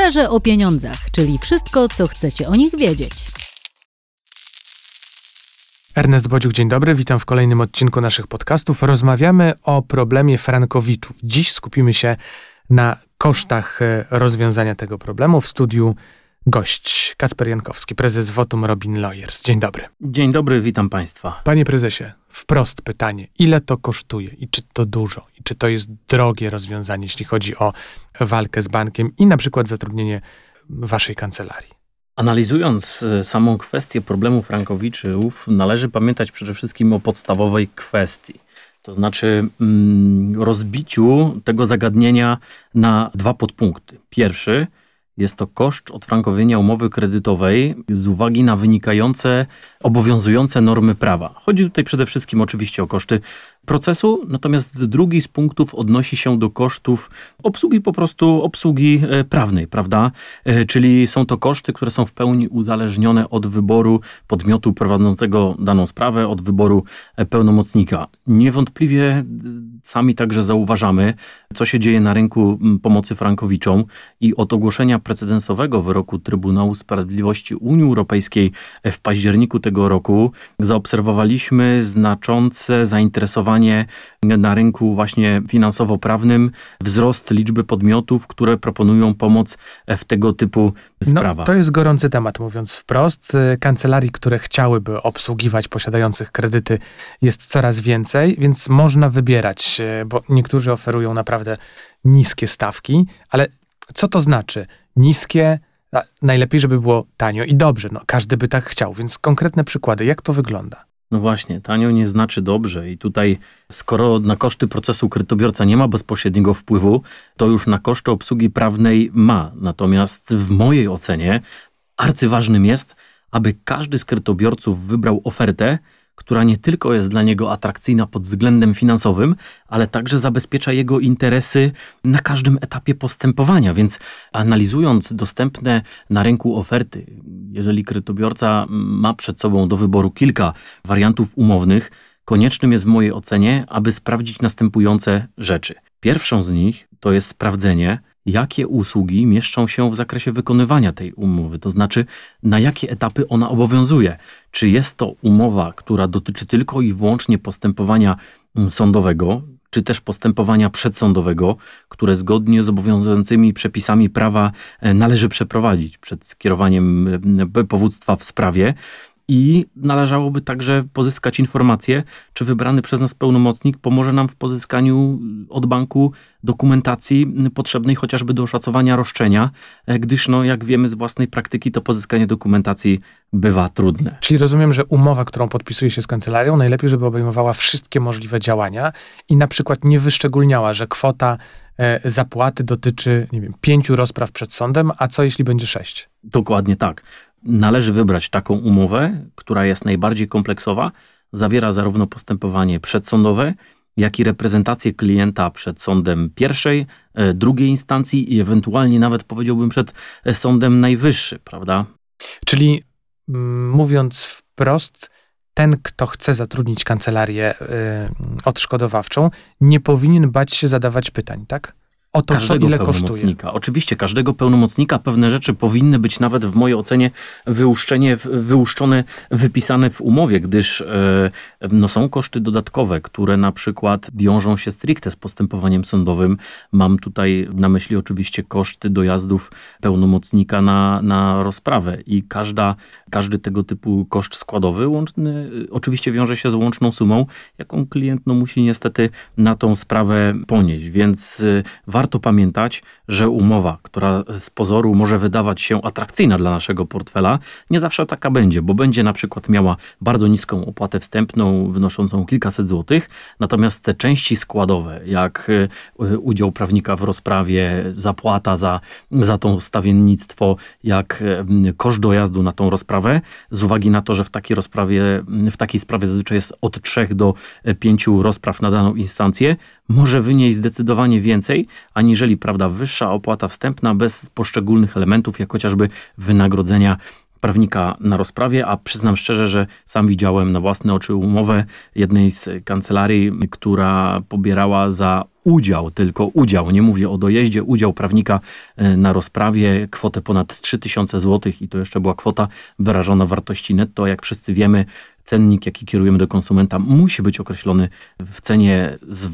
Szczerze o pieniądzach, czyli wszystko, co chcecie o nich wiedzieć. Ernest Bodziuk, dzień dobry. Witam w kolejnym odcinku naszych podcastów. Rozmawiamy o problemie frankowiczów. Dziś skupimy się na kosztach e, rozwiązania tego problemu. W studiu gość Kacper Jankowski, prezes Votum Robin Lawyers. Dzień dobry. Dzień dobry, witam Państwa. Panie prezesie, wprost pytanie, ile to kosztuje i czy to dużo, i czy to jest drogie rozwiązanie, jeśli chodzi o walkę z bankiem i na przykład zatrudnienie waszej kancelarii? Analizując e, samą kwestię problemu frankowiczów, należy pamiętać przede wszystkim o podstawowej kwestii. To znaczy mm, rozbiciu tego zagadnienia na dwa podpunkty. Pierwszy jest to koszt odfrankowienia umowy kredytowej z uwagi na wynikające obowiązujące normy prawa. Chodzi tutaj przede wszystkim oczywiście o koszty procesu, natomiast drugi z punktów odnosi się do kosztów obsługi po prostu obsługi e, prawnej, prawda? E, czyli są to koszty, które są w pełni uzależnione od wyboru podmiotu prowadzącego daną sprawę, od wyboru e, pełnomocnika. Niewątpliwie sami także zauważamy, co się dzieje na rynku pomocy frankowiczom i od ogłoszenia precedensowego wyroku Trybunału Sprawiedliwości Unii Europejskiej w październiku tego roku zaobserwowaliśmy znaczące zainteresowanie na rynku właśnie finansowo-prawnym, wzrost liczby podmiotów, które proponują pomoc w tego typu sprawach. No, to jest gorący temat, mówiąc wprost. Kancelarii, które chciałyby obsługiwać posiadających kredyty jest coraz więcej, więc można wybierać, bo niektórzy oferują naprawdę niskie stawki, ale co to znaczy? Niskie, najlepiej, żeby było tanio i dobrze. No, każdy by tak chciał, więc konkretne przykłady, jak to wygląda? No właśnie, tanio nie znaczy dobrze i tutaj skoro na koszty procesu kredytobiorca nie ma bezpośredniego wpływu, to już na koszty obsługi prawnej ma. Natomiast w mojej ocenie arcyważnym jest, aby każdy z kredytobiorców wybrał ofertę, która nie tylko jest dla niego atrakcyjna pod względem finansowym, ale także zabezpiecza jego interesy na każdym etapie postępowania. Więc analizując dostępne na rynku oferty, jeżeli kredytobiorca ma przed sobą do wyboru kilka wariantów umownych, koniecznym jest w mojej ocenie, aby sprawdzić następujące rzeczy. Pierwszą z nich to jest sprawdzenie, jakie usługi mieszczą się w zakresie wykonywania tej umowy, to znaczy na jakie etapy ona obowiązuje. Czy jest to umowa, która dotyczy tylko i wyłącznie postępowania mm, sądowego, czy też postępowania przedsądowego, które zgodnie z obowiązującymi przepisami prawa e, należy przeprowadzić przed skierowaniem e, powództwa w sprawie, i należałoby także pozyskać informację, czy wybrany przez nas pełnomocnik pomoże nam w pozyskaniu od banku dokumentacji potrzebnej chociażby do oszacowania roszczenia, e, gdyż, no, jak wiemy z własnej praktyki, to pozyskanie dokumentacji bywa trudne. Czyli rozumiem, że umowa, którą podpisuje się z kancelarią, najlepiej, żeby obejmowała wszystkie możliwe działania i na przykład nie wyszczególniała, że kwota e, zapłaty dotyczy, nie wiem, pięciu rozpraw przed sądem, a co jeśli będzie sześć? Dokładnie tak należy wybrać taką umowę, która jest najbardziej kompleksowa, zawiera zarówno postępowanie przedsądowe, jak i reprezentację klienta przed sądem pierwszej, e, drugiej instancji i ewentualnie nawet powiedziałbym przed e, sądem najwyższy, prawda? Czyli mm, mówiąc wprost, ten, kto chce zatrudnić kancelarię y, odszkodowawczą, nie powinien bać się zadawać pytań, tak? O to, każdego co ile kosztuje. Oczywiście, każdego pełnomocnika pewne rzeczy powinny być nawet w mojej ocenie wyłuszczenie, wyłuszczone, wypisane w umowie, gdyż e, no, są koszty dodatkowe, które na przykład wiążą się stricte z postępowaniem sądowym. Mam tutaj na myśli oczywiście koszty dojazdów pełnomocnika na, na rozprawę i każda, każdy tego typu koszt składowy łączny, oczywiście wiąże się z łączną sumą, jaką klient no, musi niestety na tą sprawę ponieść, więc warto warto pamiętać, że umowa, która z pozoru może wydawać się atrakcyjna dla naszego portfela, nie zawsze taka będzie, bo będzie na przykład miała bardzo niską opłatę wstępną wynoszącą kilkaset złotych, natomiast te części składowe, jak e, udział prawnika w rozprawie, zapłata za, za to stawiennictwo, jak e, koszt dojazdu na tą rozprawę, z uwagi na to, że w takiej rozprawie, w takiej sprawie zazwyczaj jest od trzech do pięciu rozpraw na daną instancję, może wynieść zdecydowanie więcej, aniżeli prawda, wyższa opłata wstępna bez poszczególnych elementów, jak chociażby wynagrodzenia prawnika na rozprawie, a przyznam szczerze, że sam widziałem na własne oczy umowę jednej z kancelarii, która pobierała za udział, tylko udział, nie mówię o dojeździe, udział prawnika e, na rozprawie, kwotę ponad 3000 zł i to jeszcze była kwota wyrażona w wartości netto. Jak wszyscy wiemy, cennik, jaki kierujemy do konsumenta, musi być określony w cenie z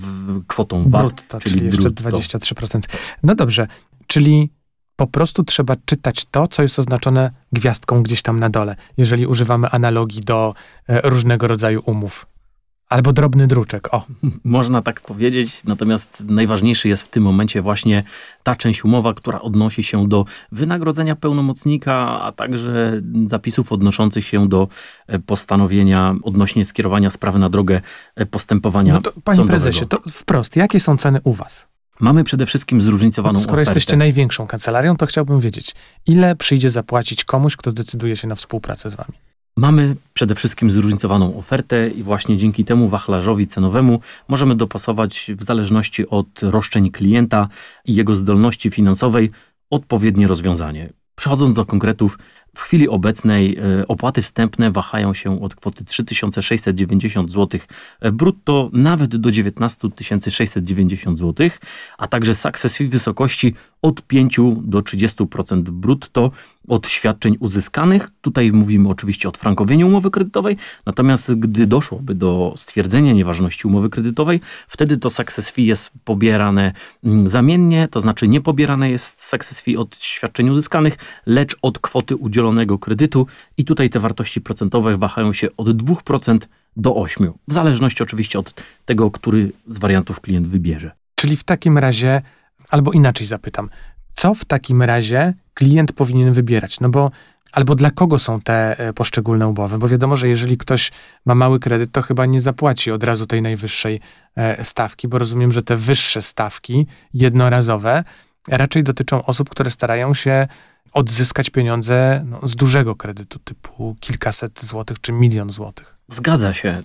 kwotą VAT, brutto, czyli, czyli jeszcze brutto. 23%. No dobrze, czyli po prostu trzeba czytać to, co jest oznaczone gwiazdką gdzieś tam na dole, jeżeli używamy analogii do e, różnego rodzaju umów. Albo drobny druczek, o. Można tak powiedzieć, natomiast najważniejszy jest w tym momencie właśnie ta część umowa, która odnosi się do wynagrodzenia pełnomocnika, a także zapisów odnoszących się do e, postanowienia odnośnie skierowania sprawy na drogę e, postępowania no to, Panie sądowego. prezesie, to wprost, jakie są ceny u was? Mamy przede wszystkim zróżnicowaną Skoro ofertę. jesteście największą kancelarią, to chciałbym wiedzieć, ile przyjdzie zapłacić komuś, kto zdecyduje się na współpracę z wami? Mamy przede wszystkim zróżnicowaną ofertę i właśnie dzięki temu wachlarzowi cenowemu możemy dopasować w zależności od roszczeń klienta i jego zdolności finansowej odpowiednie rozwiązanie. Przechodząc do konkretów, w chwili obecnej e, opłaty wstępne wahają się od kwoty 3690 zł brutto nawet do 19 690 zł, a także success fee w wysokości od 5 do 30% brutto od świadczeń uzyskanych. Tutaj mówimy oczywiście o frankowieniu umowy kredytowej, natomiast gdy doszłoby do stwierdzenia nieważności umowy kredytowej, wtedy to success fee jest pobierane mm, zamiennie, to znaczy nie pobierane jest success fee od świadczeń uzyskanych, lecz od kwoty kredytu i tutaj te wartości procentowe wahają się od 2% do 8%, w zależności oczywiście od tego, który z wariantów klient wybierze. Czyli w takim razie, albo inaczej zapytam, co w takim razie klient powinien wybierać? No bo albo dla kogo są te e, poszczególne umowy? Bo wiadomo, że jeżeli ktoś ma mały kredyt, to chyba nie zapłaci od razu tej najwyższej e, stawki, bo rozumiem, że te wyższe stawki jednorazowe raczej dotyczą osób, które starają się odzyskać pieniądze no, z dużego kredytu, typu kilkaset złotych czy milion złotych. Zgadza się.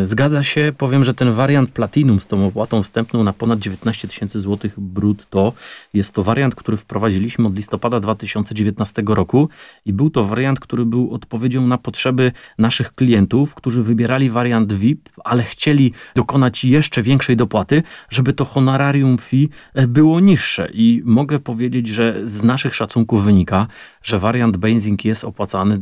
Yy, zgadza się. Powiem, że ten wariant Platinum z tą opłatą wstępną na ponad 19 tysięcy złotych brutto jest to wariant, który wprowadziliśmy od listopada 2019 roku i był to wariant, który był odpowiedzią na potrzeby naszych klientów, którzy wybierali wariant VIP, ale chcieli dokonać jeszcze większej dopłaty, żeby to honorarium fee było niższe. I mogę powiedzieć, że z naszych szacunków wynika, że wariant Basic jest opłacany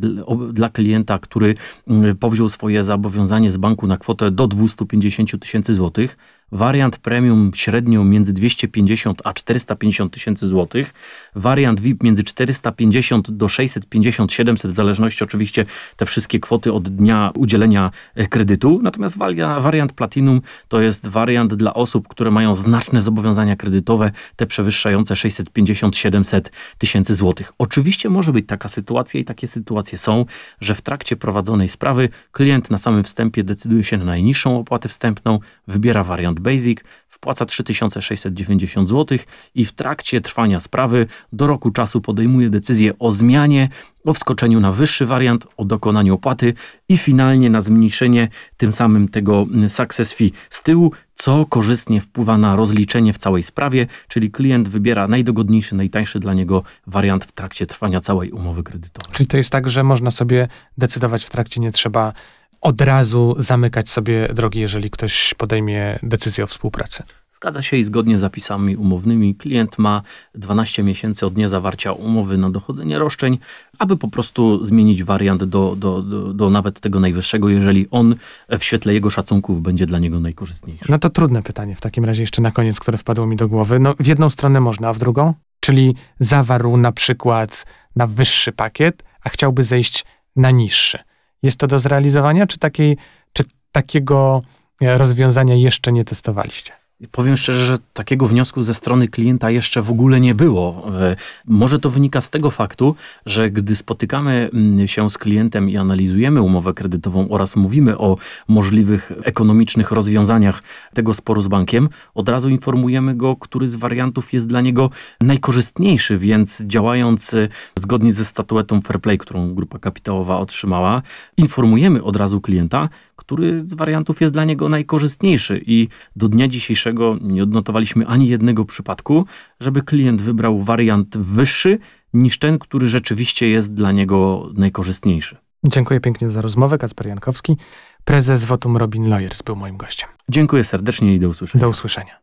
dla klienta, który mm, powziął swoje zobowiązanie z banku na kwotę do 250 tysięcy złotych, wariant premium średnio między 250 a 450 tysięcy złotych, wariant VIP między 450 do 650, 700, w zależności oczywiście te wszystkie kwoty od dnia udzielenia e, kredytu. Natomiast wariant Platinum to jest wariant dla osób, które mają znaczne zobowiązania kredytowe, te przewyższające 650, 700 tysięcy złotych. Oczywiście może być taka sytuacja i takie sytuacje są, że w trakcie prowadzonej sprawy klient na samym wstępie decyduje się na najniższą opłatę wstępną, wybiera wariant Basic, wpłaca 3690 zł i w trakcie trwania sprawy do roku czasu podejmuje decyzję o zmianie, o wskoczeniu na wyższy wariant, o dokonaniu opłaty i finalnie na zmniejszenie tym samym tego success fee z tyłu, co korzystnie wpływa na rozliczenie w całej sprawie, czyli klient wybiera najdogodniejszy, najtańszy dla niego wariant w trakcie trwania całej umowy kredytowej. Czyli to jest tak, że można sobie decydować w trakcie, nie trzeba od razu zamykać sobie drogi, jeżeli ktoś podejmie decyzję o współpracy. Zgadza się i zgodnie z zapisami umownymi klient ma 12 miesięcy od dnia zawarcia umowy na dochodzenie roszczeń, aby po prostu zmienić wariant do, do, do, do, nawet tego najwyższego, jeżeli on w świetle jego szacunków będzie dla niego najkorzystniejszy. No to trudne pytanie w takim razie jeszcze na koniec, które wpadło mi do głowy. No w jedną stronę można, a w drugą? Czyli zawarł na przykład na wyższy pakiet, a chciałby zejść na niższy jest to do zrealizowania, czy, takiej, czy takiego e, rozwiązania jeszcze nie testowaliście? Powiem szczerze, że takiego wniosku ze strony klienta jeszcze w ogóle nie było. E, może to wynika z tego faktu, że gdy spotykamy mm, się z klientem i analizujemy umowę kredytową oraz mówimy o możliwych ekonomicznych rozwiązaniach tego sporu z bankiem, od razu informujemy go, który z wariantów jest dla niego najkorzystniejszy, więc działając e, zgodnie ze statuetą Fair Play, którą grupa kapitałowa otrzymała, informujemy od razu klienta, który z wariantów jest dla niego najkorzystniejszy. I do dnia dzisiejszego nie odnotowaliśmy ani jednego przypadku, żeby klient wybrał wariant wyższy niż ten, który rzeczywiście jest dla niego najkorzystniejszy. Dziękuję pięknie za rozmowę. Kacper Jankowski, prezes Wotum Robin Lawyers był moim gościem. Dziękuję serdecznie i do usłyszenia. Do usłyszenia.